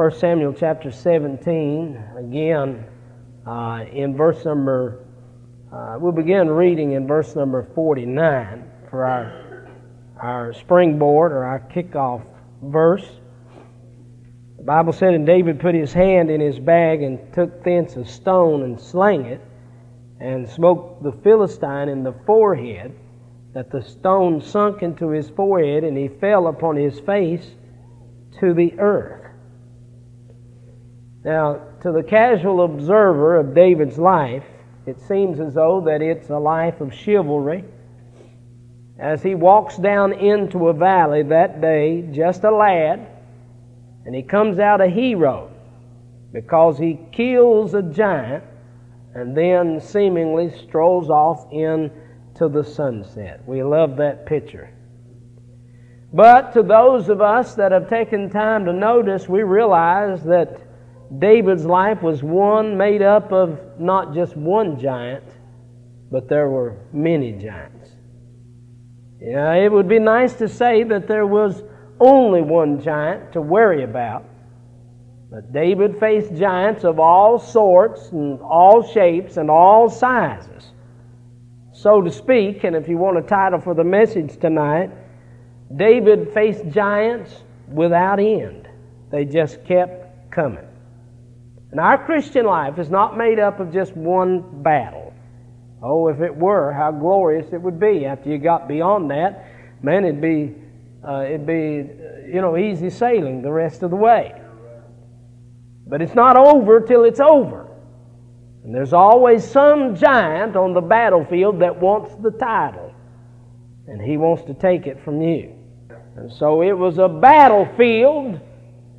1 Samuel chapter 17, again uh, in verse number, uh, we'll begin reading in verse number 49 for our, our springboard or our kickoff verse. The Bible said, And David put his hand in his bag and took thence a stone and slang it, and smote the Philistine in the forehead, that the stone sunk into his forehead, and he fell upon his face to the earth. Now, to the casual observer of David's life, it seems as though that it's a life of chivalry. As he walks down into a valley that day, just a lad, and he comes out a hero because he kills a giant and then seemingly strolls off into the sunset. We love that picture. But to those of us that have taken time to notice, we realize that David's life was one made up of not just one giant, but there were many giants. Yeah, it would be nice to say that there was only one giant to worry about. But David faced giants of all sorts and all shapes and all sizes, so to speak. And if you want a title for the message tonight, David faced giants without end. They just kept coming. And our Christian life is not made up of just one battle. Oh, if it were, how glorious it would be. After you got beyond that, man, it'd be, uh, it'd be, you know, easy sailing the rest of the way. But it's not over till it's over. And there's always some giant on the battlefield that wants the title. And he wants to take it from you. And so it was a battlefield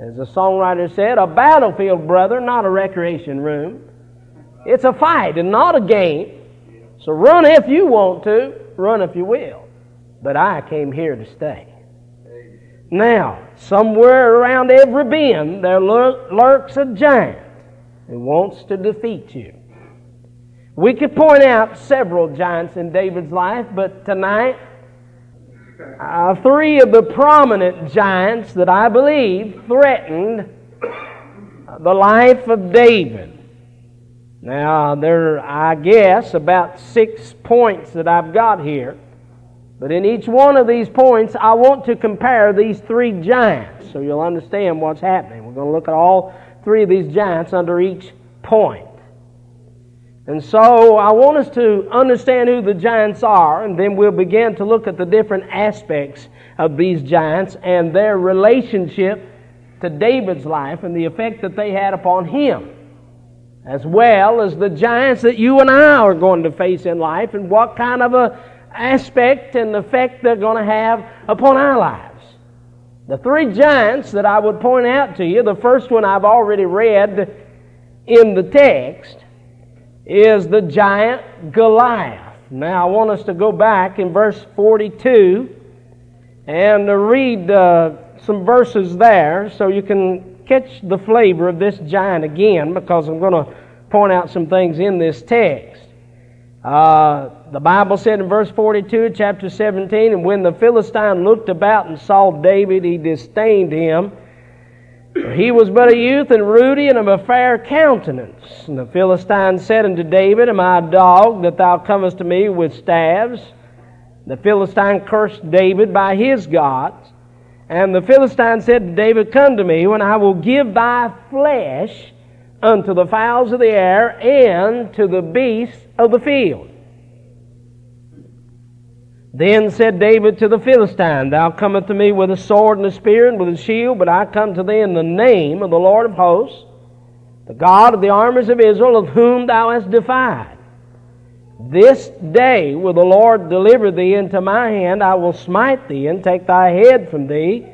as the songwriter said, a battlefield, brother, not a recreation room. It's a fight and not a game. So run if you want to, run if you will. But I came here to stay. Now, somewhere around every bend, there lurks a giant who wants to defeat you. We could point out several giants in David's life, but tonight uh, three of the prominent giants that I believe threatened the life of David. Now, there are, I guess, about six points that I've got here. But in each one of these points, I want to compare these three giants so you'll understand what's happening. We're going to look at all three of these giants under each point. And so I want us to understand who the giants are, and then we'll begin to look at the different aspects of these giants and their relationship to David's life and the effect that they had upon him, as well as the giants that you and I are going to face in life and what kind of a aspect and effect they're going to have upon our lives. The three giants that I would point out to you, the first one I've already read in the text, is the giant Goliath. Now, I want us to go back in verse 42 and to read uh, some verses there so you can catch the flavor of this giant again because I'm going to point out some things in this text. Uh, the Bible said in verse 42, chapter 17, and when the Philistine looked about and saw David, he disdained him he was but a youth and ruddy and of a fair countenance. And the Philistine said unto David, Am I a dog that thou comest to me with staves? The Philistine cursed David by his gods. And the Philistine said to David, Come to me, and I will give thy flesh unto the fowls of the air and to the beasts of the field. Then said David to the Philistine, Thou comest to me with a sword and a spear and with a shield, but I come to thee in the name of the Lord of hosts, the God of the armies of Israel, of whom thou hast defied. This day will the Lord deliver thee into my hand. I will smite thee and take thy head from thee.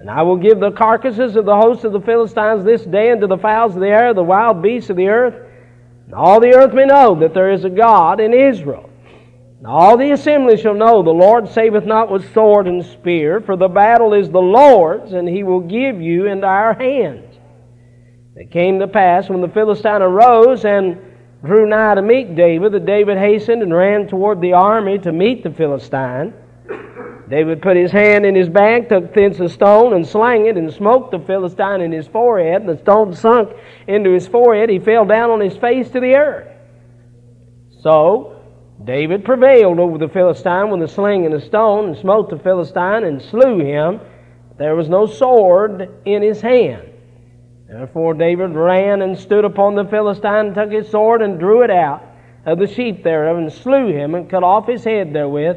And I will give the carcasses of the hosts of the Philistines this day unto the fowls of the air, the wild beasts of the earth. And all the earth may know that there is a God in Israel. All the assembly shall know the Lord saveth not with sword and spear, for the battle is the Lord's, and he will give you into our hands. It came to pass when the Philistine arose and drew nigh to meet David, that David hastened and ran toward the army to meet the Philistine. David put his hand in his bag, took thence a stone, and slang it, and smote the Philistine in his forehead. And The stone sunk into his forehead. He fell down on his face to the earth. So David prevailed over the Philistine with a sling and a stone, and smote the Philistine and slew him. There was no sword in his hand. Therefore David ran and stood upon the Philistine, and took his sword and drew it out of the sheath thereof, and slew him, and cut off his head therewith.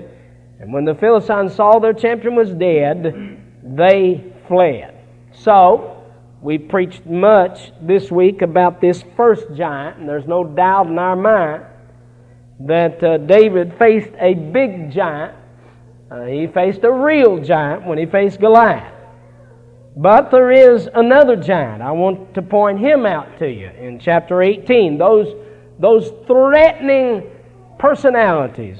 And when the Philistines saw their champion was dead, they fled. So, we preached much this week about this first giant, and there's no doubt in our mind that uh, David faced a big giant. Uh, he faced a real giant when he faced Goliath. But there is another giant. I want to point him out to you in chapter 18. Those, those threatening personalities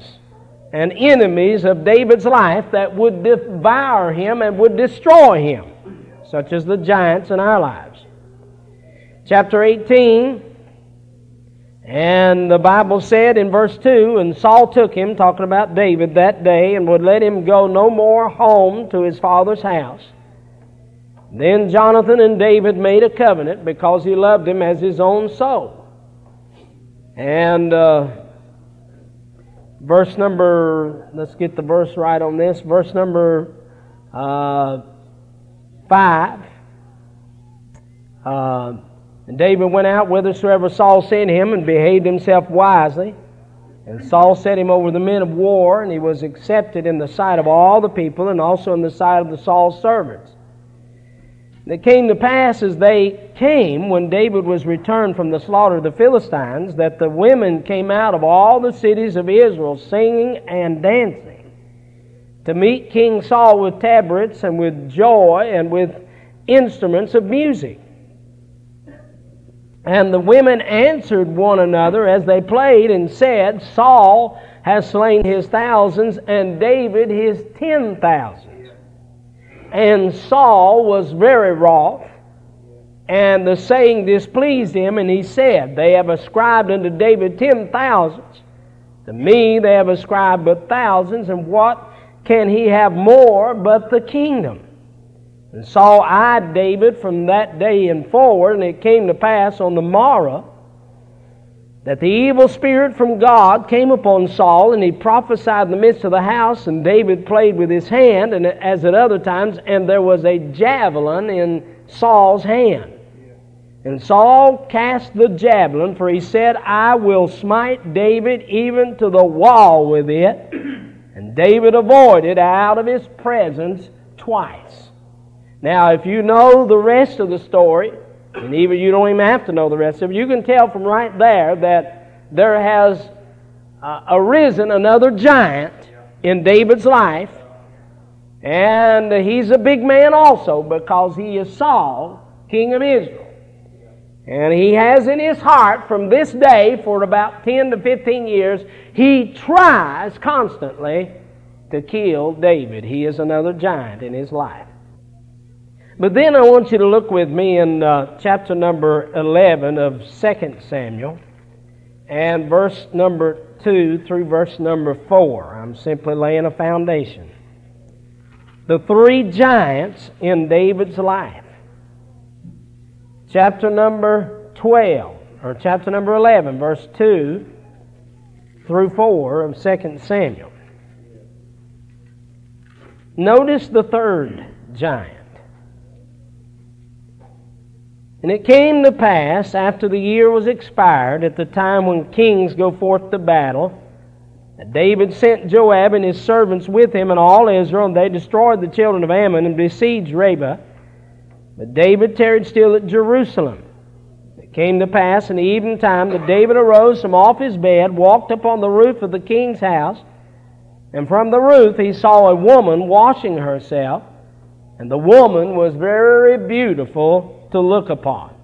and enemies of David's life that would devour him and would destroy him, such as the giants in our lives. Chapter 18, and the Bible said in verse 2 And Saul took him, talking about David, that day, and would let him go no more home to his father's house. Then Jonathan and David made a covenant because he loved him as his own soul. And uh, verse number, let's get the verse right on this. Verse number uh, 5. Uh, and David went out whithersoever Saul sent him and behaved himself wisely. And Saul set him over the men of war, and he was accepted in the sight of all the people and also in the sight of the Saul's servants. It came to pass as they came, when David was returned from the slaughter of the Philistines, that the women came out of all the cities of Israel singing and dancing to meet King Saul with tabrets and with joy and with instruments of music. And the women answered one another as they played and said, Saul has slain his thousands and David his ten thousands. And Saul was very wroth, and the saying displeased him, and he said, They have ascribed unto David ten thousands. To me they have ascribed but thousands, and what can he have more but the kingdom? And Saul eyed David from that day and forward, and it came to pass on the morrow that the evil spirit from God came upon Saul, and he prophesied in the midst of the house, and David played with his hand, and as at other times, and there was a javelin in Saul's hand. And Saul cast the javelin, for he said, I will smite David even to the wall with it. And David avoided out of his presence twice. Now, if you know the rest of the story, and even you don't even have to know the rest of it. You can tell from right there that there has uh, arisen another giant in David's life. And he's a big man also because he is Saul, king of Israel. And he has in his heart from this day for about 10 to 15 years, he tries constantly to kill David. He is another giant in his life. But then I want you to look with me in uh, chapter number 11 of 2 Samuel and verse number 2 through verse number 4. I'm simply laying a foundation. The three giants in David's life. Chapter number 12, or chapter number 11, verse 2 through 4 of 2 Samuel. Notice the third giant. And it came to pass, after the year was expired, at the time when kings go forth to battle, that David sent Joab and his servants with him and all Israel, and they destroyed the children of Ammon and besieged Rabbah. But David tarried still at Jerusalem. It came to pass in the evening time that David arose from off his bed, walked upon the roof of the king's house, and from the roof he saw a woman washing herself, and the woman was very beautiful to look upon.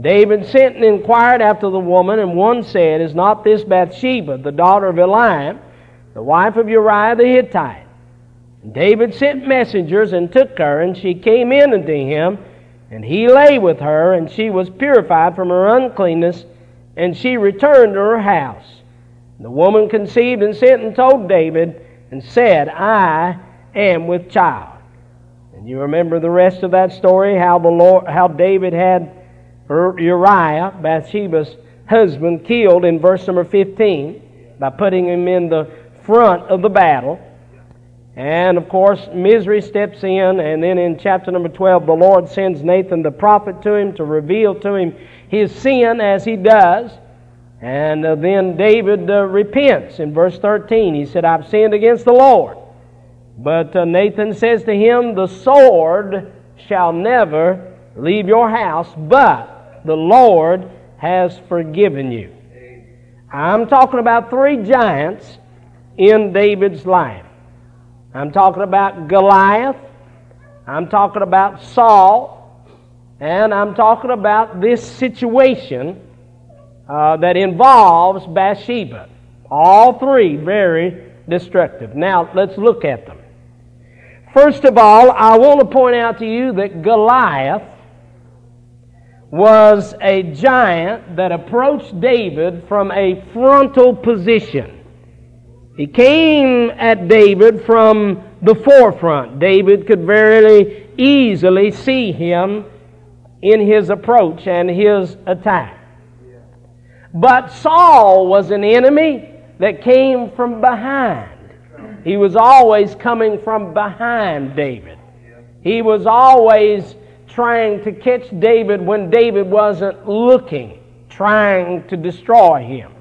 David sent and inquired after the woman, and one said, Is not this Bathsheba, the daughter of Eliam, the wife of Uriah the Hittite? And David sent messengers and took her, and she came in unto him, and he lay with her, and she was purified from her uncleanness, and she returned to her house. The woman conceived and sent and told David, and said, I am with child. You remember the rest of that story, how the Lord, how David had Uriah, Bathsheba's husband, killed in verse number 15 by putting him in the front of the battle. And of course, misery steps in, and then in chapter number 12, the Lord sends Nathan the prophet to him to reveal to him his sin as he does. And uh, then David uh, repents in verse 13. He said, I've sinned against the Lord. But uh, Nathan says to him, The sword shall never leave your house, but the Lord has forgiven you. I'm talking about three giants in David's life. I'm talking about Goliath. I'm talking about Saul. And I'm talking about this situation uh, that involves Bathsheba. All three very destructive. Now, let's look at them. First of all, I want to point out to you that Goliath was a giant that approached David from a frontal position. He came at David from the forefront. David could very easily see him in his approach and his attack. But Saul was an enemy that came from behind. He was always coming from behind David. He was always trying to catch David when David wasn't looking, trying to destroy him.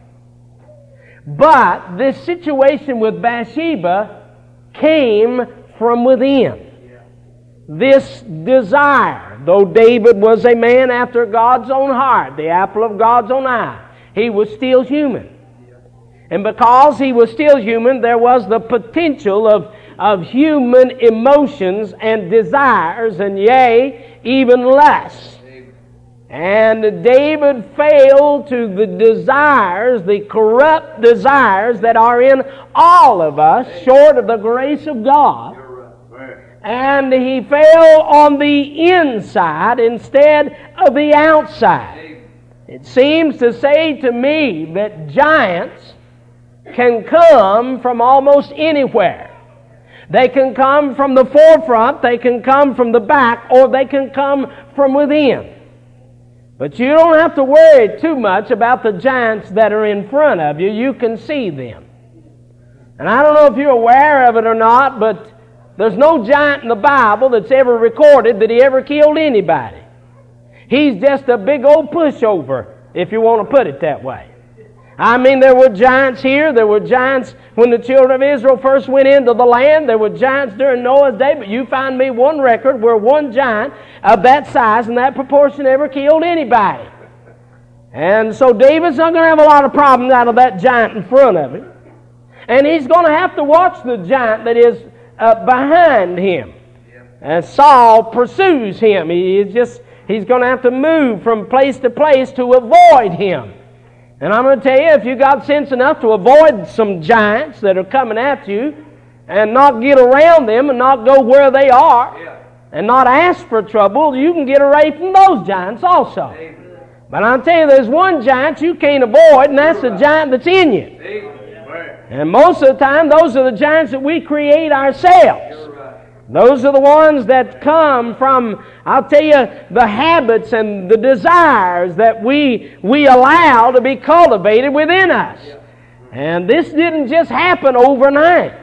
But this situation with Bathsheba came from within. This desire, though David was a man after God's own heart, the apple of God's own eye, he was still human. And because he was still human, there was the potential of, of human emotions and desires, and yea, even less. And David failed to the desires, the corrupt desires that are in all of us, short of the grace of God. And he fell on the inside instead of the outside. It seems to say to me that giants can come from almost anywhere. They can come from the forefront, they can come from the back, or they can come from within. But you don't have to worry too much about the giants that are in front of you. You can see them. And I don't know if you're aware of it or not, but there's no giant in the Bible that's ever recorded that he ever killed anybody. He's just a big old pushover, if you want to put it that way. I mean, there were giants here. There were giants when the children of Israel first went into the land. There were giants during Noah's day, but you find me one record where one giant of that size and that proportion ever killed anybody. And so David's not going to have a lot of problems out of that giant in front of him. And he's going to have to watch the giant that is uh, behind him. And Saul pursues him, he just he's going to have to move from place to place to avoid him. And I'm going to tell you, if you got sense enough to avoid some giants that are coming at you and not get around them and not go where they are yeah. and not ask for trouble, you can get away from those giants also. Amen. But I'll tell you, there's one giant you can't avoid, and that's the giant that's in you. Amen. And most of the time, those are the giants that we create ourselves. Those are the ones that come from, I'll tell you, the habits and the desires that we, we allow to be cultivated within us. And this didn't just happen overnight.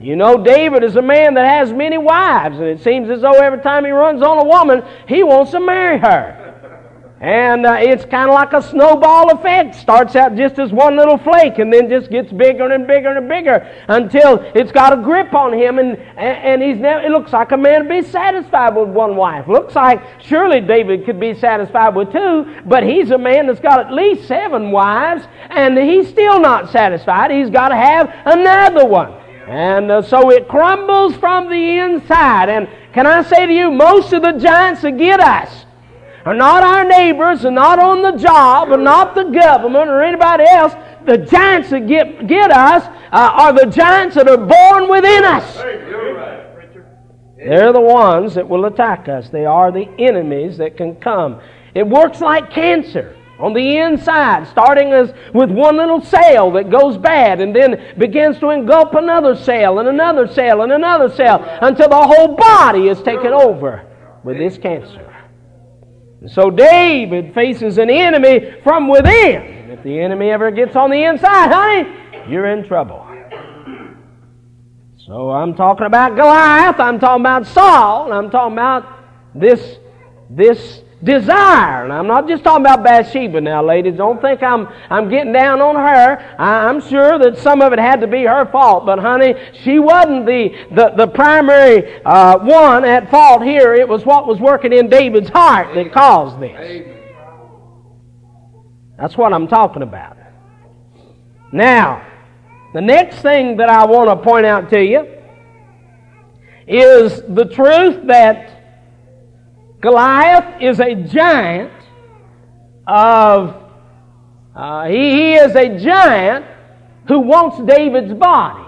You know, David is a man that has many wives, and it seems as though every time he runs on a woman, he wants to marry her. And uh, it's kind of like a snowball effect. Starts out just as one little flake and then just gets bigger and bigger and bigger until it's got a grip on him and, and he's never, it looks like a man be satisfied with one wife. Looks like surely David could be satisfied with two, but he's a man that's got at least seven wives and he's still not satisfied. He's got to have another one. And uh, so it crumbles from the inside. And can I say to you, most of the giants that get us are not our neighbors, and not on the job, and not the government or anybody else. The giants that get, get us uh, are the giants that are born within us. They're the ones that will attack us. They are the enemies that can come. It works like cancer. on the inside, starting as with one little cell that goes bad and then begins to engulf another cell and another cell and another cell until the whole body is taken over with this cancer. So David faces an enemy from within. And if the enemy ever gets on the inside, honey, you're in trouble. So I'm talking about Goliath, I'm talking about Saul, and I'm talking about this, this desire. And I'm not just talking about Bathsheba now, ladies. Don't think I'm, I'm getting down on her. I, am sure that some of it had to be her fault. But, honey, she wasn't the, the, the primary uh, one at fault here. It was what was working in David's heart that caused this. That's what I'm talking about. Now, the next thing that I want to point out to you is the truth that Goliath is a giant of, uh, he, he is a giant who wants David's body.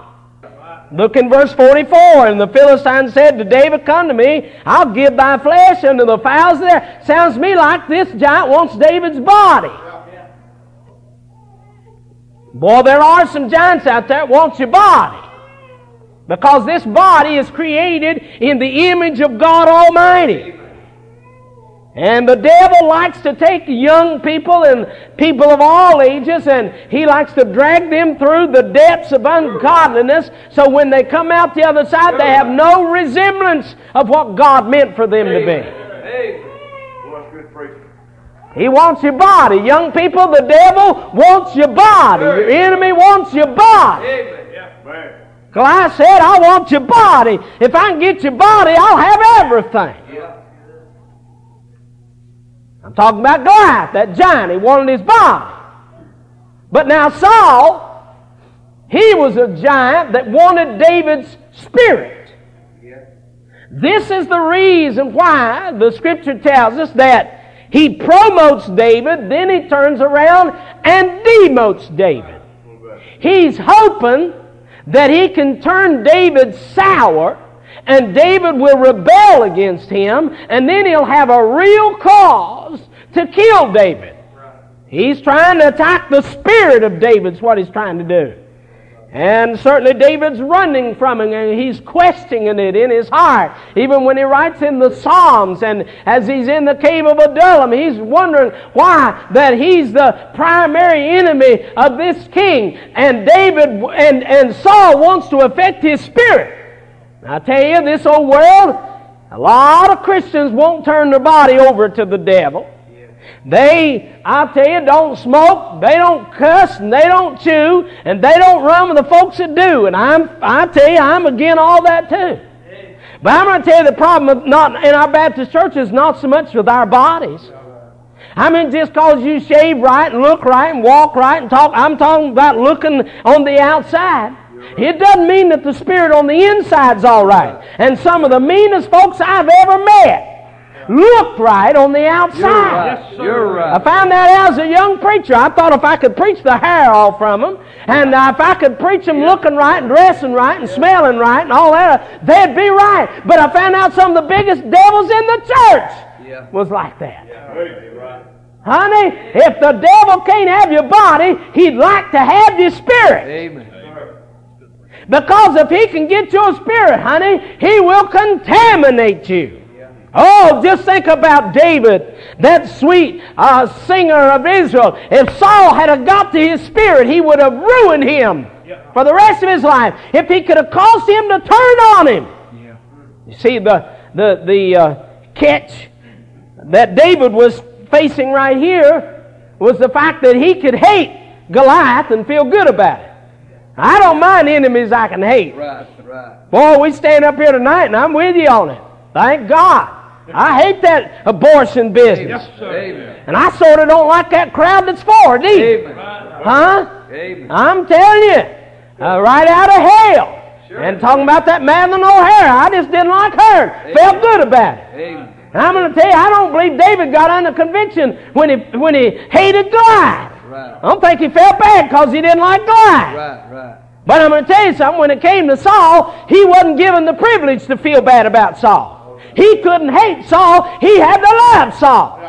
Look in verse 44. And the Philistine said to David, Come to me, I'll give thy flesh unto the fowls there. Sounds to me like this giant wants David's body. Boy, there are some giants out there that wants your body. Because this body is created in the image of God Almighty. And the devil likes to take young people and people of all ages and he likes to drag them through the depths of ungodliness so when they come out the other side they have no resemblance of what God meant for them to be. He wants your body. Young people, the devil wants your body. Your enemy wants your body. Goliath said, I want your body. If I can get your body, I'll have everything. I'm talking about Goliath, that giant. He wanted his body. But now Saul, he was a giant that wanted David's spirit. This is the reason why the scripture tells us that he promotes David, then he turns around and demotes David. He's hoping that he can turn David sour and David will rebel against him, and then he'll have a real cause to kill David. He's trying to attack the spirit of David's what he's trying to do. And certainly David's running from him and he's questioning it in his heart. Even when he writes in the Psalms and as he's in the cave of Adullam, he's wondering why that he's the primary enemy of this king. And David and, and Saul wants to affect his spirit. I tell you, this old world, a lot of Christians won't turn their body over to the devil. They, I tell you, don't smoke, they don't cuss, and they don't chew, and they don't run with the folks that do. And I'm, I tell you, I'm again all that too. But I'm going to tell you the problem not in our Baptist church is not so much with our bodies. I mean, just because you shave right and look right and walk right and talk, I'm talking about looking on the outside. It doesn't mean that the spirit on the inside's all right. And some of the meanest folks I've ever met looked right on the outside. You're right. You're right. I found that out as a young preacher. I thought if I could preach the hair off from them, and uh, if I could preach them looking right and dressing right and smelling right and all that, they'd be right. But I found out some of the biggest devils in the church Yeah. was like that. Honey, if the devil can't have your body, he'd like to have your spirit. Amen. Because if he can get your spirit, honey, he will contaminate you. Oh, just think about David, that sweet uh, singer of Israel. If Saul had got to his spirit, he would have ruined him for the rest of his life. If he could have caused him to turn on him. Yeah. You see, the, the, the uh, catch that David was facing right here was the fact that he could hate Goliath and feel good about it. I don't mind enemies I can hate. Right, right. Boy, we stand up here tonight and I'm with you on it. Thank God. I hate that abortion business. Yes, Amen. And I sort of don't like that crowd that's for it either. Amen. Huh? Amen. I'm telling you, uh, right out of hell. Sure. And talking about that man, Madeline O'Hara, I just didn't like her. Felt good about it. Amen. And I'm going to tell you, I don't believe David got under conviction when he when he hated Goliath. Right. I don't think he felt bad because he didn't like Goliath. Right, right. But I'm going to tell you something. When it came to Saul, he wasn't given the privilege to feel bad about Saul. He couldn't hate Saul. He had to love Saul.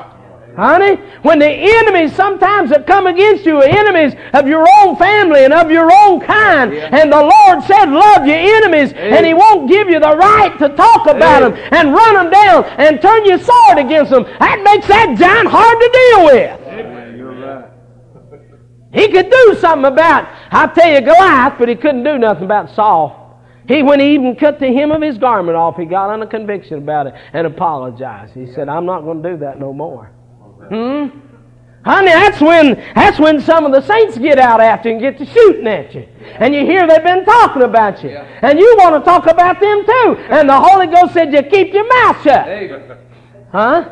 Honey, when the enemies sometimes that come against you are enemies of your own family and of your own kind, and the Lord said, Love your enemies, and He won't give you the right to talk about them and run them down and turn your sword against them. That makes that giant hard to deal with. Amen. You're right. He could do something about, I tell you, Goliath, but he couldn't do nothing about Saul. He, when he even cut the hem of his garment off, he got on a conviction about it and apologized. He said, I'm not going to do that no more. Hmm? Honey, that's when that's when some of the saints get out after you and get to shooting at you. And you hear they've been talking about you. And you want to talk about them too. And the Holy Ghost said you keep your mouth shut. Huh?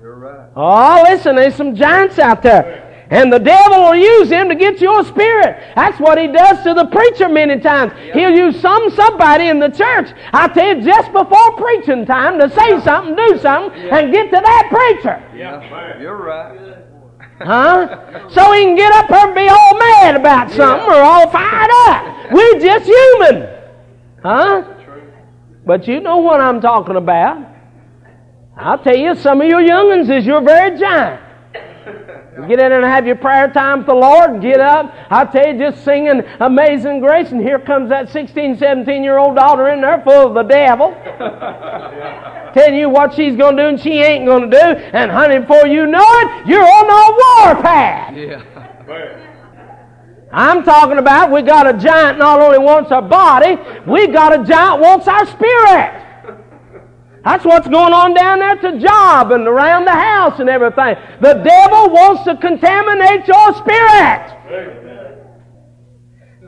You're right. Oh, listen, there's some giants out there. And the devil will use him to get your spirit. That's what he does to the preacher many times. He'll use some somebody in the church, I tell you, just before preaching time to say something, do something, and get to that preacher. Yeah. You're right. Huh? So he can get up here and be all mad about something or all fired up. We're just human. Huh? But you know what I'm talking about. I'll tell you, some of your young'uns is your very giant. Get in and have your prayer time with the Lord get up. I tell you, just singing Amazing Grace, and here comes that 16, 17 year old daughter in there full of the devil. Telling you what she's going to do and she ain't going to do. And honey, before you know it, you're on a warpath. Yeah. I'm talking about we got a giant not only wants our body, we got a giant wants our spirit. That's what's going on down there at the job and around the house and everything. The devil wants to contaminate your spirit.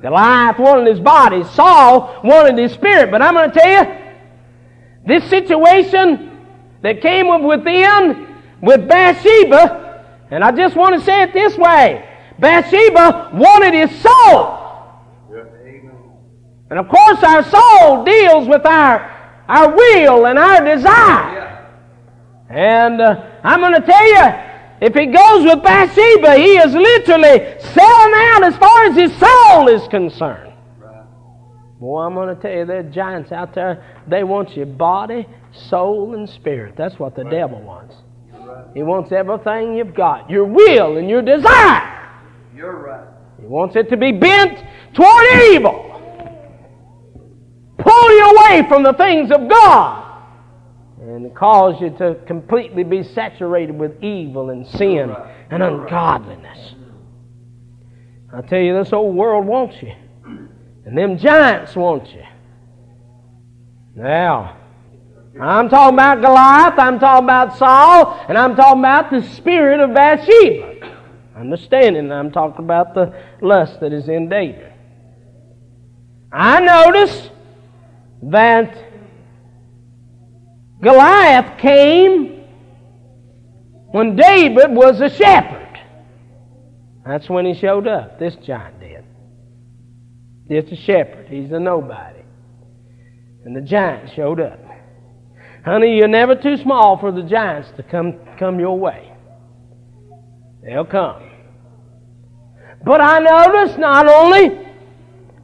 Goliath wanted his body. Saul wanted his spirit. But I'm going to tell you, this situation that came within with Bathsheba, and I just want to say it this way Bathsheba wanted his soul. And of course, our soul deals with our, our will and our desire. And uh, I'm going to tell you, if he goes with Bathsheba, he is literally selling out as far as his soul is concerned. Boy, I'm going to tell you, there are giants out there. They want your body, soul, and spirit. That's what the devil wants. He wants everything you've got your will and your desire. You're right. He wants it to be bent toward evil. You away from the things of God. And cause you to completely be saturated with evil and sin and ungodliness. I tell you, this old world wants you. And them giants want you. Now, I'm talking about Goliath, I'm talking about Saul, and I'm talking about the spirit of Bathsheba. Understanding, I'm talking about the lust that is in David. I notice that Goliath came when David was a shepherd. That's when he showed up. This giant did. Just a shepherd. He's a nobody. And the giant showed up. Honey, you're never too small for the giants to come, come your way. They'll come. But I noticed not only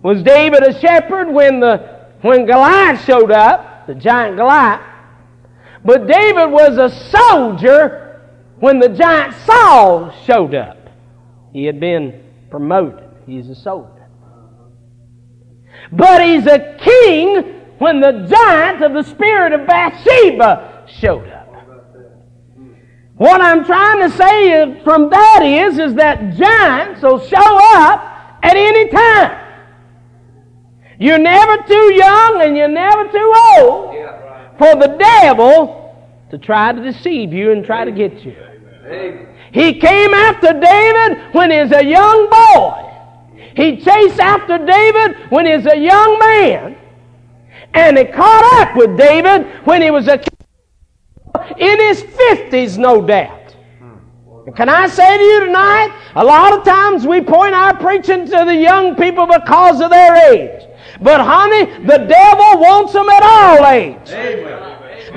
was David a shepherd when, the, when Goliath showed up, the giant Goliath, but David was a soldier when the giant Saul showed up. He had been promoted. He's a soldier. But he's a king when the giant of the spirit of Bathsheba showed up. What I'm trying to say from that is, is that giants will show up at any time. You're never too young and you're never too old for the devil to try to deceive you and try to get you. He came after David when he was a young boy. He chased after David when he was a young man. And he caught up with David when he was a in his 50s, no doubt. Can I say to you tonight, a lot of times we point our preaching to the young people because of their age. But honey, the devil wants them at all age.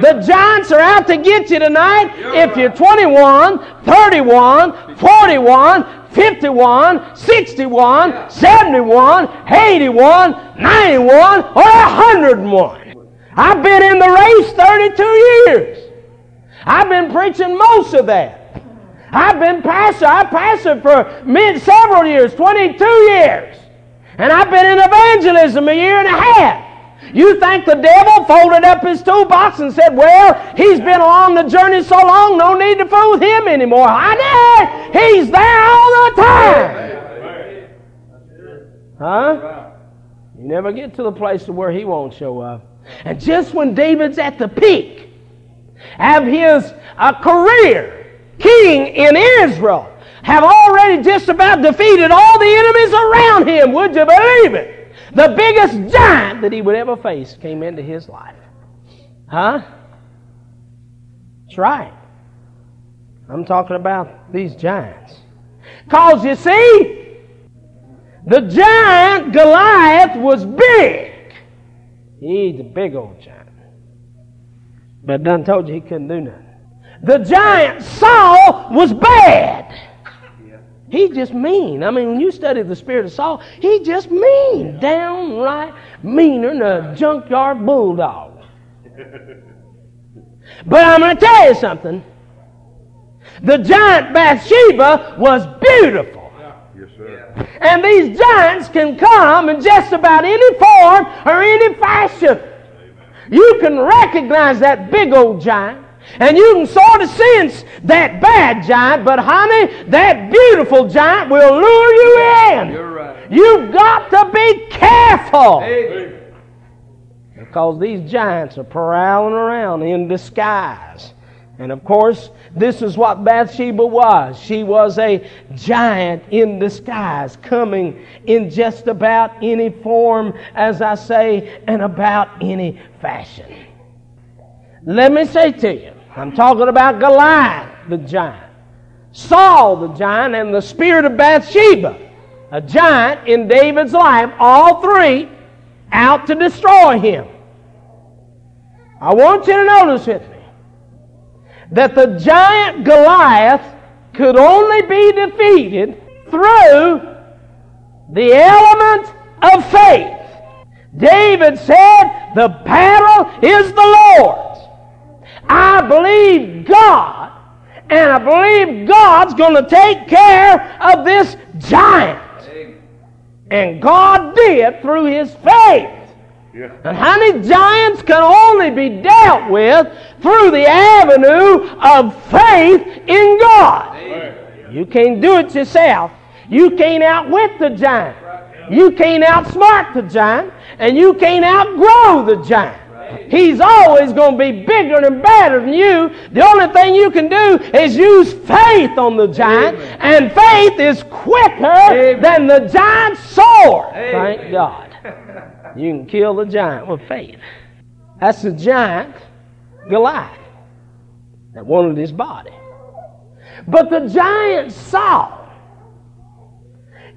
The giants are out to get you tonight if you're 21, 31, 41, 51, 61, 71, 81, 91, or 101. I've been in the race 32 years. I've been preaching most of that. I've been pastor. I pastored for mid, several years, 22 years. And I've been in evangelism a year and a half. You think the devil folded up his toolbox and said, Well, he's been along the journey so long, no need to fool him anymore. I did. He's there all the time. Huh? You never get to the place where he won't show up. And just when David's at the peak of his uh, career, king in Israel, have already just about defeated all the enemies around him. Would you believe it? The biggest giant that he would ever face came into his life. Huh? That's right. I'm talking about these giants. Because you see, the giant Goliath was big. He's a big old giant. But done told you he couldn't do nothing. The giant Saul was bad. He's just mean. I mean, when you study the spirit of Saul, he's just mean. Downright meaner than a junkyard bulldog. But I'm going to tell you something. The giant Bathsheba was beautiful. Yes, sir. And these giants can come in just about any form or any fashion. You can recognize that big old giant. And you can sort of sense that bad giant, but honey, that beautiful giant will lure you in. You're right. You've got to be careful. Amen. Because these giants are prowling around in disguise. And of course, this is what Bathsheba was. She was a giant in disguise, coming in just about any form, as I say, and about any fashion. Let me say to you, I'm talking about Goliath, the giant, Saul, the giant, and the spirit of Bathsheba, a giant in David's life, all three out to destroy him. I want you to notice with me that the giant Goliath could only be defeated through the element of faith. David said, The battle is the Lord's. I believe God, and I believe God's going to take care of this giant. And God did through his faith. Yeah. And honey, giants can only be dealt with through the avenue of faith in God. You can't do it yourself. You can't outwit the giant. You can't outsmart the giant. And you can't outgrow the giant. He's always going to be bigger and better than you. The only thing you can do is use faith on the giant. And faith is quicker than the giant's sword. Thank God. You can kill the giant with faith. That's the giant Goliath that wanted his body. But the giant Saul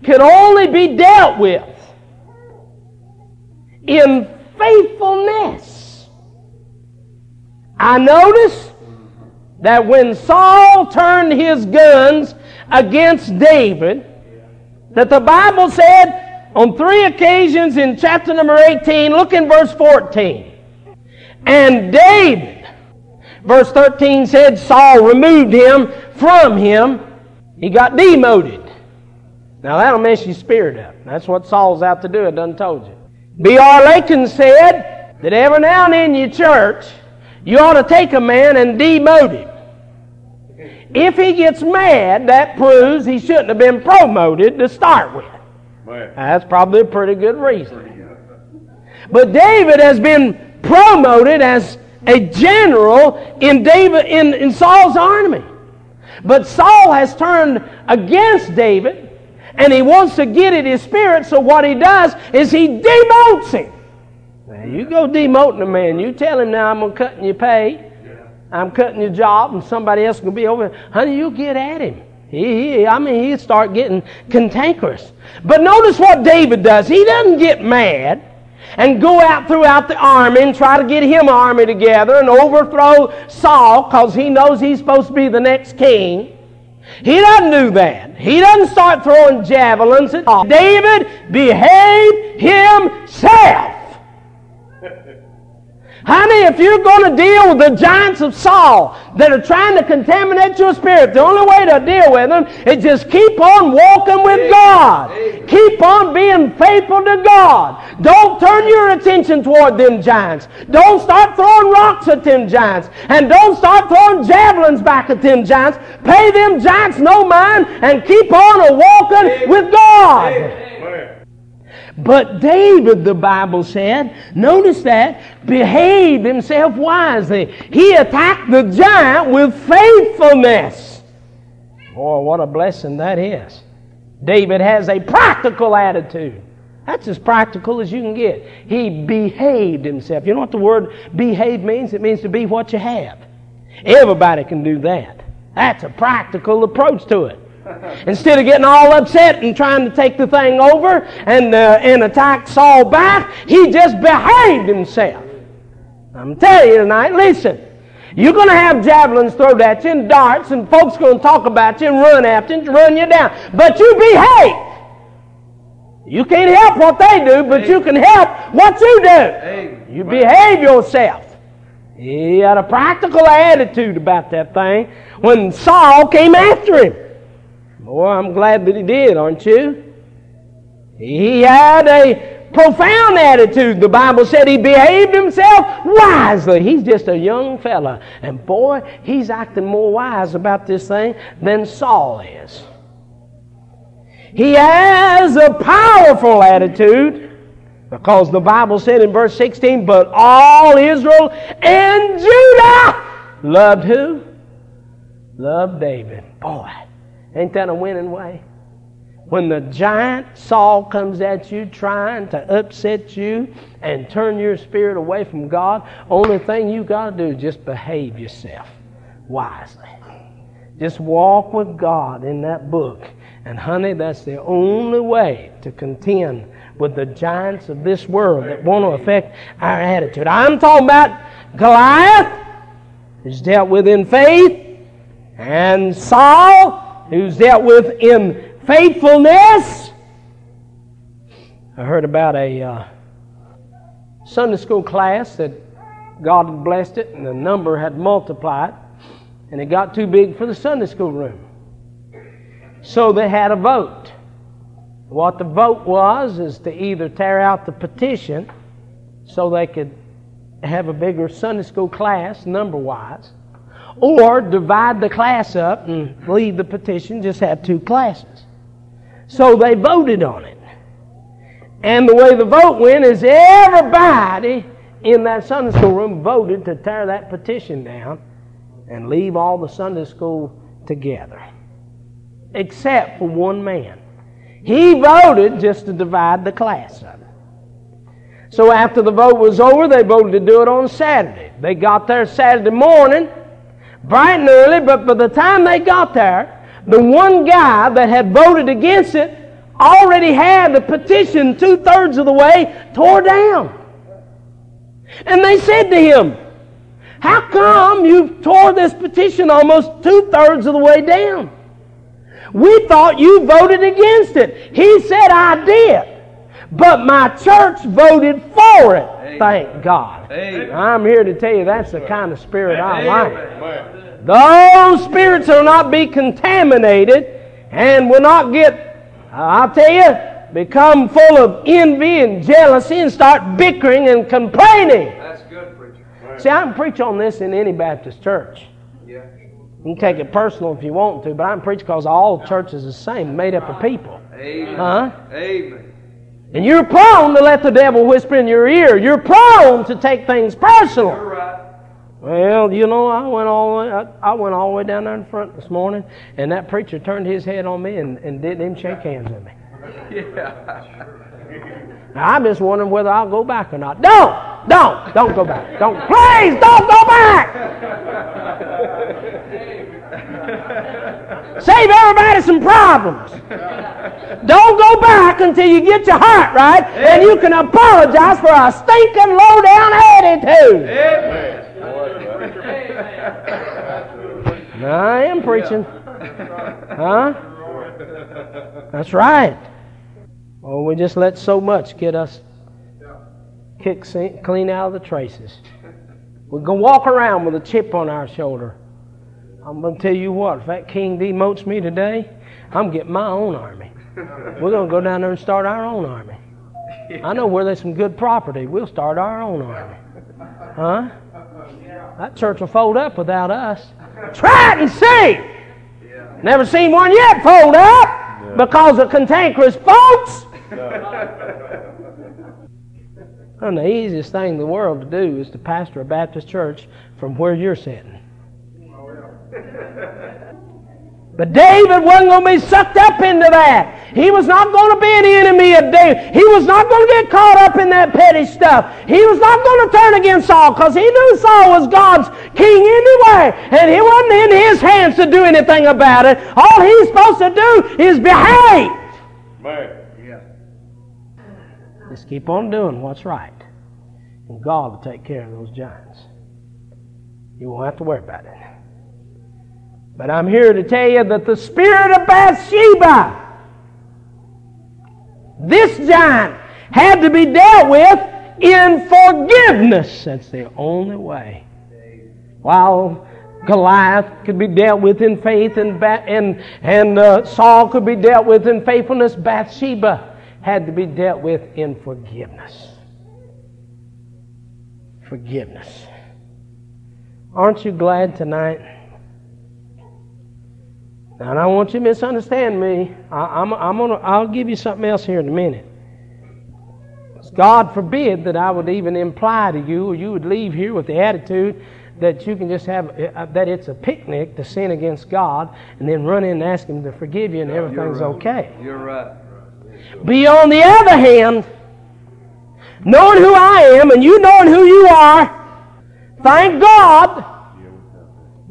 can only be dealt with in faithfulness. I notice that when Saul turned his guns against David, that the Bible said on three occasions in chapter number 18, look in verse 14. And David, verse 13 said, Saul removed him from him. He got demoted. Now that'll mess your spirit up. That's what Saul's out to do. I done told you. B.R. Lakin said that every now and then in your church, you ought to take a man and demote him. If he gets mad, that proves he shouldn't have been promoted to start with. Man. That's probably a pretty good reason. But David has been promoted as a general in David in, in Saul's army. But Saul has turned against David and he wants to get at his spirit, so what he does is he demotes him. Now you go demoting a man, you tell him now I'm gonna cut your pay, I'm cutting your job, and somebody else gonna be over. Honey, you get at him. He, he, I mean, he'd start getting cantankerous. But notice what David does. He doesn't get mad and go out throughout the army and try to get him army together and overthrow Saul because he knows he's supposed to be the next king. He doesn't do that. He doesn't start throwing javelins at all. David behaved himself. Honey, if you're going to deal with the giants of Saul that are trying to contaminate your spirit, the only way to deal with them is just keep on walking with God. Keep on being faithful to God. Don't turn your attention toward them giants. Don't start throwing rocks at them giants. And don't start throwing javelins back at them giants. Pay them giants no mind and keep on walking with God. But David, the Bible said, notice that, behaved himself wisely. He attacked the giant with faithfulness. Boy, what a blessing that is. David has a practical attitude. That's as practical as you can get. He behaved himself. You know what the word behave means? It means to be what you have. Everybody can do that. That's a practical approach to it. Instead of getting all upset and trying to take the thing over and, uh, and attack Saul back, he just behaved himself. I'm telling you tonight, listen. You're going to have javelins thrown at you and darts, and folks going to talk about you and run after you and run you down. But you behave. You can't help what they do, but you can help what you do. You behave yourself. He had a practical attitude about that thing when Saul came after him. Boy, I'm glad that he did, aren't you? He had a profound attitude. The Bible said he behaved himself wisely. He's just a young fella. And boy, he's acting more wise about this thing than Saul is. He has a powerful attitude because the Bible said in verse 16, but all Israel and Judah loved who? Loved David. Boy, Ain't that a winning way? When the giant Saul comes at you trying to upset you and turn your spirit away from God, only thing you got to do is just behave yourself wisely. Just walk with God in that book. And honey, that's the only way to contend with the giants of this world that want to affect our attitude. I'm talking about Goliath, who's dealt with in faith, and Saul, who's dealt with in faithfulness. I heard about a uh, Sunday school class that God had blessed it and the number had multiplied, and it got too big for the Sunday school room. So they had a vote. What the vote was is to either tear out the petition so they could have a bigger Sunday school class number wise, or divide the class up and leave the petition, just have two classes. So they voted on it. And the way the vote went is everybody in that Sunday school room voted to tear that petition down and leave all the Sunday school together. Except for one man. He voted just to divide the class up. So after the vote was over, they voted to do it on Saturday. They got there Saturday morning bright and early, but by the time they got there, the one guy that had voted against it already had the petition two thirds of the way tore down. And they said to him, How come you tore this petition almost two thirds of the way down? We thought you voted against it. He said, I did. But my church voted for it. Amen. Thank God. Amen. I'm here to tell you that's the kind of spirit I like. Those spirits will not be contaminated and will not get, I'll tell you, become full of envy and jealousy and start bickering and complaining. That's good, preacher. See, I can preach on this in any Baptist church. Yeah. You can take it personal if you want to, but I can preach because all churches are the same, made up of people. Amen. Huh? Amen. And you're prone to let the devil whisper in your ear. You're prone to take things personal. Right. Well, you know, I went all the way, I, I, went all the way down there in front this morning, and that preacher turned his head on me and, and didn't even shake hands with me. Yeah. Now, I'm just wondering whether I'll go back or not. Don't! Don't! Don't go back. Don't. Please don't go back! Save everybody some problems. Don't go back until you get your heart right and you can apologize for a stinking low down attitude. Now, I am preaching. Huh? That's right. Oh, we just let so much get us kick clean out of the traces. We're going to walk around with a chip on our shoulder. I'm going to tell you what, if that king demotes me today, I'm getting my own army. We're going to go down there and start our own army. I know where there's some good property. We'll start our own army. Huh? That church will fold up without us. Try it and see. Never seen one yet fold up because of cantankerous folks. And the easiest thing in the world to do is to pastor a Baptist church from where you're sitting. But David wasn't going to be sucked up into that. He was not going to be an enemy of David. He was not going to get caught up in that petty stuff. He was not going to turn against Saul because he knew Saul was God's king anyway. And it wasn't in his hands to do anything about it. All he's supposed to do is behave. Man. Yeah. Just keep on doing what's right. And God will take care of those giants. You won't have to worry about it. But I'm here to tell you that the spirit of Bathsheba, this giant, had to be dealt with in forgiveness. That's the only way. While Goliath could be dealt with in faith, and, ba- and, and uh, Saul could be dealt with in faithfulness, Bathsheba had to be dealt with in forgiveness. Forgiveness. Aren't you glad tonight? Now, I don't want you to misunderstand me. I, am I'm gonna, I'll give you something else here in a minute. God forbid that I would even imply to you, or you would leave here with the attitude that you can just have uh, that it's a picnic to sin against God, and then run in and ask Him to forgive you, and everything's right. okay. You're right. Be on the other hand, knowing who I am and you knowing who you are, thank God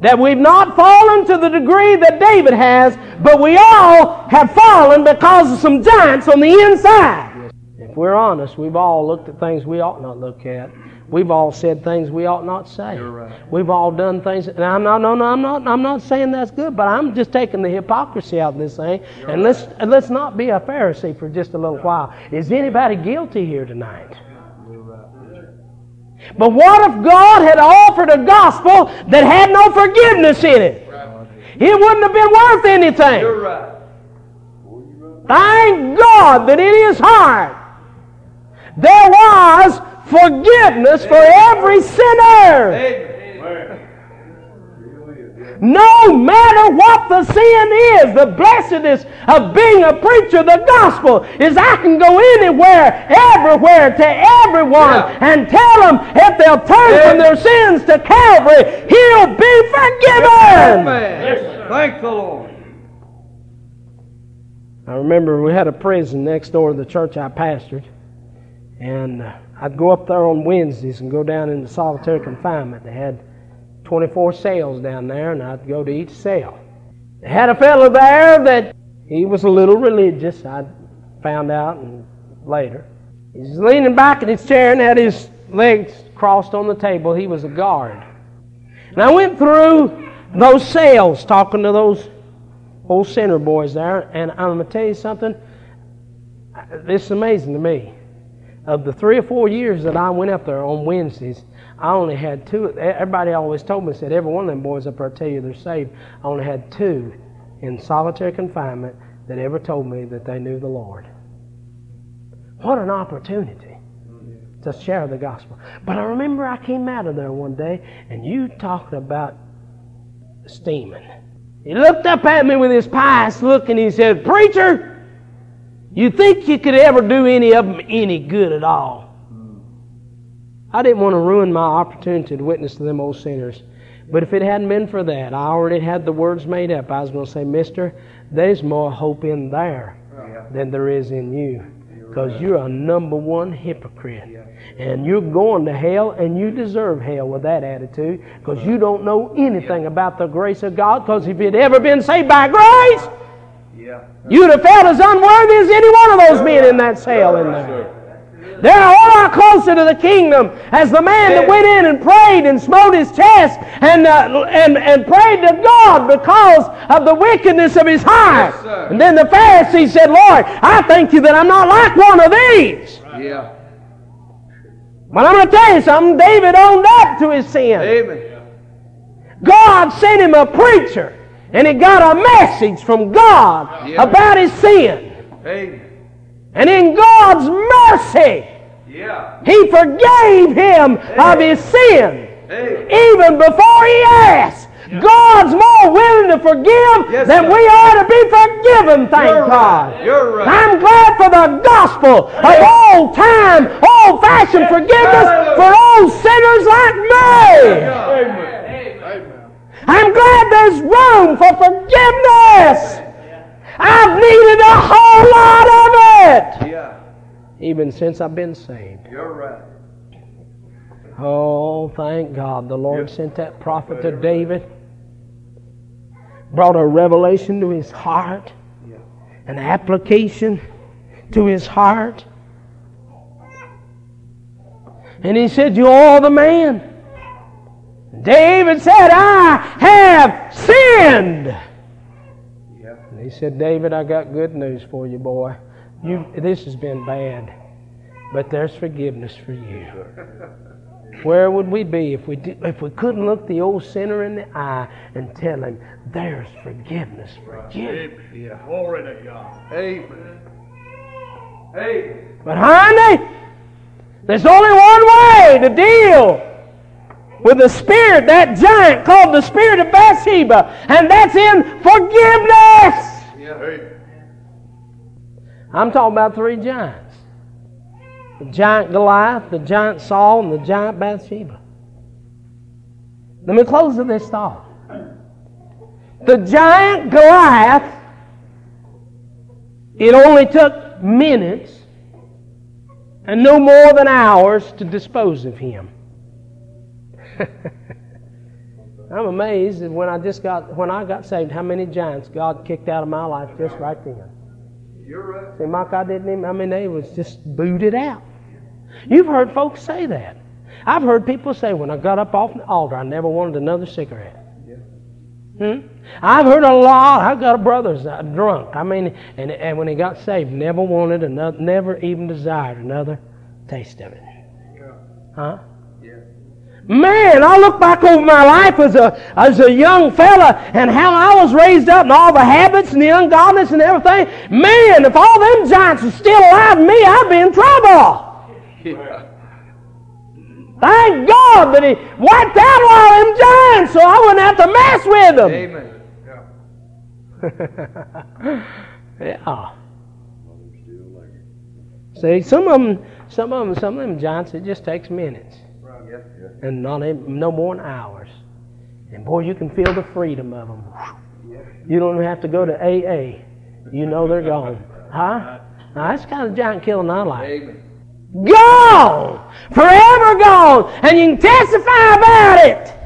that we've not fallen to the degree that David has, but we all have fallen because of some giants on the inside. If we're honest, we've all looked at things we ought not look at. We've all said things we ought not say. You're right. We've all done things, and I'm not, no, no, I'm not, I'm not saying that's good, but I'm just taking the hypocrisy out of this thing. and let's let's not be a Pharisee for just a little while. Is anybody guilty here tonight? But what if God had offered a gospel that had no forgiveness in it? It wouldn't have been worth anything. You're right. Thank God that in His heart there was forgiveness for every sinner. Amen. No matter what the sin is, the blessedness of being a preacher of the gospel is I can go anywhere, everywhere, to everyone Yeah. and tell them if they'll turn from their sins to Calvary, He'll be forgiven. Amen. Thank the Lord. I remember we had a prison next door to the church I pastored, and I'd go up there on Wednesdays and go down into solitary confinement. They had 24 cells down there, and I'd go to each cell. They had a fellow there that he was a little religious. I found out later. He's leaning back in his chair and had his legs crossed on the table. He was a guard. And I went through those cells talking to those old center boys there, and I'm going to tell you something. This is amazing to me. Of the three or four years that I went up there on Wednesdays, I only had two. Everybody always told me, said, every one of them boys up there tell you they're saved. I only had two in solitary confinement that ever told me that they knew the Lord. What an opportunity to share the gospel. But I remember I came out of there one day, and you talked about steaming. He looked up at me with his pious look and he said, Preacher, you think you could ever do any of them any good at all? I didn't want to ruin my opportunity to witness to them old sinners. But if it hadn't been for that, I already had the words made up. I was going to say, Mister, there's more hope in there than there is in you. Because you're a number one hypocrite. And you're going to hell, and you deserve hell with that attitude. Because you don't know anything about the grace of God. Because if you'd ever been saved by grace, Yeah. you'd have felt as unworthy as any one of those men in that cell in there. They're a lot closer to the kingdom as the man that went in and prayed and smote his chest and, uh, and, and prayed to God because of the wickedness of his heart. Yes, and then the Pharisee said, Lord, I thank you that I'm not like one of these. Yeah. But I'm going to tell you something. David owned up to his sin. Amen. God sent him a preacher, and he got a message from God Yeah. about his sin. Amen. And in God's mercy, Yeah. he forgave him of his sin. Amen. Even before he asked. God's more willing to forgive Yes, than sir. we are to be forgiven, thank You're God. right. You're right. I'm glad for the gospel of old time, old fashioned forgiveness for old sinners like me. I'm glad there's room for forgiveness. I've needed a whole lot of it. Yeah. Even since I've been saved. You're right. Oh, thank God. The Lord sent that prophet to David, brought a revelation to his heart, Yeah. an application to his heart. And he said, You're the man. David said, I have sinned. Yeah. And he said, David, I got good news for you, boy. You, this has been bad, but there's forgiveness for you. Where would we be if we did, if we couldn't look the old sinner in the eye and tell him, "There's forgiveness for you"? Yeah. Glory to God. Amen. Amen. But honey, there's only one way to deal with the spirit, that giant called the spirit of Bathsheba, and that's in forgiveness. Yeah. I'm talking about three giants the giant Goliath, the giant Saul, and the giant Bathsheba. Let me close with this thought. The giant Goliath, it only took minutes and no more than hours to dispose of him. I'm amazed that when I just got when I got saved, how many giants God kicked out of my life just right then. You're right. See, Mike, I didn't even, I mean, they was just booted out. You've heard folks say that. I've heard people say, when I got up off the altar, I never wanted another cigarette. Yeah. Hmm? I've heard a lot. I've got a brother's uh, drunk. I mean, and, and when he got saved, never wanted another, never even desired another taste of it. Yeah. Huh? Man, I look back over my life as a as a young fella and how I was raised up and all the habits and the ungodliness and everything. Man, if all them giants are still alive in me, I'd be in trouble. Yeah. Thank God that He wiped out all them giants so I wouldn't have to mess with them. Amen. Yeah. yeah. See, some of them, some of them, some of them giants, it just takes minutes Right. Yeah. Yeah. and not no more than hours. And boy, you can feel the freedom of them. You don't even have to go to AA. You know they're gone. Huh? Now, that's kind of giant killing I like. Amen. Gone! Forever gone! And you can testify about it!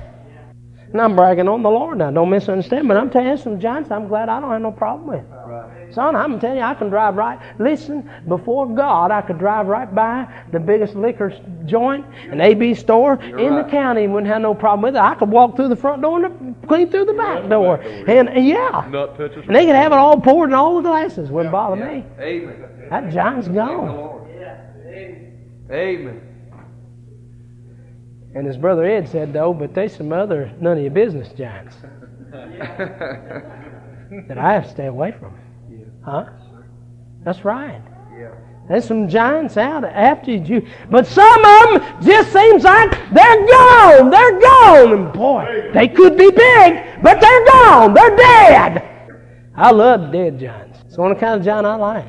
And I'm bragging on the Lord now. Don't misunderstand, but I'm telling you some giants I'm glad I don't have no problem with. Right. Son, I'm telling you, I can drive right. Listen, before God, I could drive right by the biggest liquor joint, an AB store in the county, and wouldn't have no problem with it. I could walk through the front door and clean through the back door, and and yeah, and they could have it all poured in all the glasses. Wouldn't bother me. Amen. That giant's gone. Lord. Amen. And his brother Ed said, though, but there's some other none of your business giants that I have to stay away from. Huh? That's right. Yeah. There's some giants out after you. But some of them just seems like they're gone. They're gone. And boy, they could be big, but they're gone. They're dead. I love dead giants. It's the only kind of giant I like.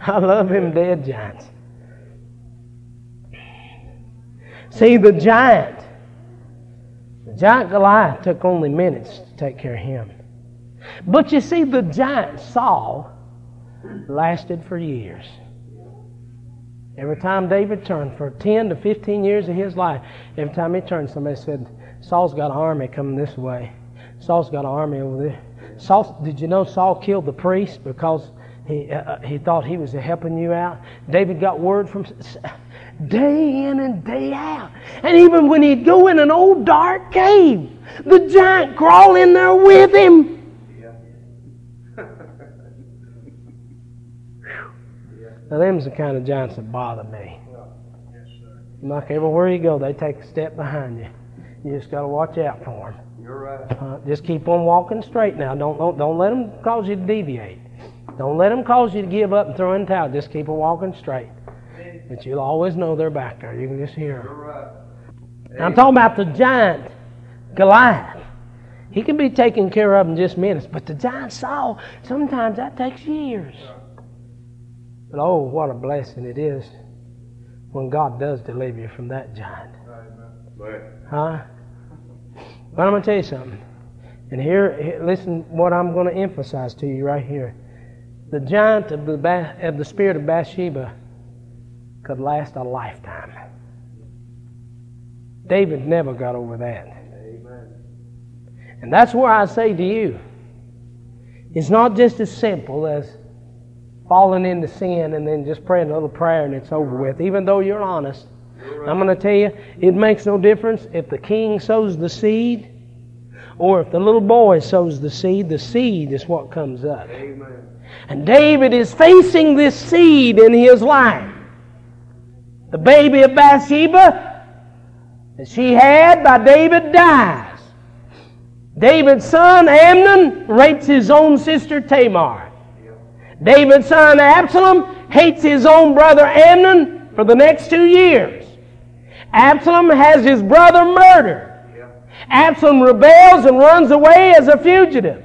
I love him dead giants. See, the giant, the giant Goliath took only minutes to take care of him. But you see, the giant Saul lasted for years. Every time David turned, for 10 to 15 years of his life, every time he turned, somebody said, Saul's got an army coming this way. Saul's got an army over there. Saul, did you know Saul killed the priest because he, uh, he thought he was helping you out? David got word from day in and day out. And even when he'd go in an old dark cave, the giant crawl in there with him. Now, them's the kind of giants that bother me. Like everywhere you go, they take a step behind you. You just got to watch out for them. You're right. Uh, just keep on walking straight now. Don't, don't don't let them cause you to deviate. Don't let them cause you to give up and throw in the towel. Just keep on walking straight. But you'll always know they're back there. You can just hear them. Right. I'm talking about the giant Goliath. He can be taken care of in just minutes, but the giant Saul, sometimes that takes years. But oh, what a blessing it is when God does deliver you from that giant. Huh? But I'm going to tell you something. And here, listen what I'm going to emphasize to you right here. The giant of the, of the spirit of Bathsheba could last a lifetime. David never got over that. Amen. And that's where I say to you, it's not just as simple as falling into sin and then just praying a little prayer and it's over with. Even though you're honest, I'm going to tell you, it makes no difference if the king sows the seed or if the little boy sows the seed. The seed is what comes up. Amen. And David is facing this seed in his life. The baby of Bathsheba that she had by David dies. David's son Amnon rapes his own sister Tamar. David's son Absalom hates his own brother Amnon for the next two years. Absalom has his brother murdered. Absalom rebels and runs away as a fugitive.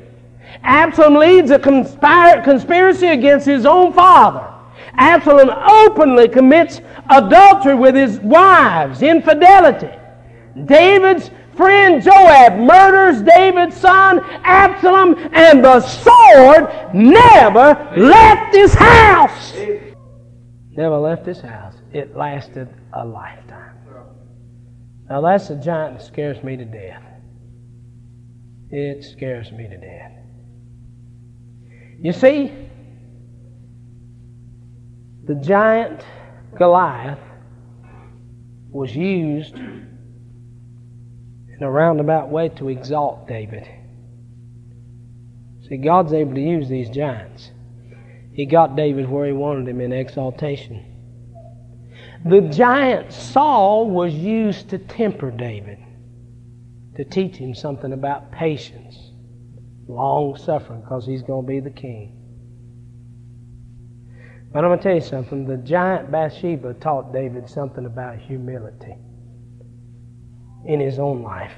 Absalom leads a conspiracy against his own father. Absalom openly commits adultery with his wives, infidelity. David's friend Joab murders David's son Absalom, and the sword never left his house. Never left his house. It lasted a lifetime. Now that's a giant that scares me to death. It scares me to death. You see, the giant Goliath was used in a roundabout way to exalt David. See, God's able to use these giants. He got David where he wanted him in exaltation. The giant Saul was used to temper David, to teach him something about patience, long suffering, because he's going to be the king. But I'm going to tell you something. The giant Bathsheba taught David something about humility in his own life.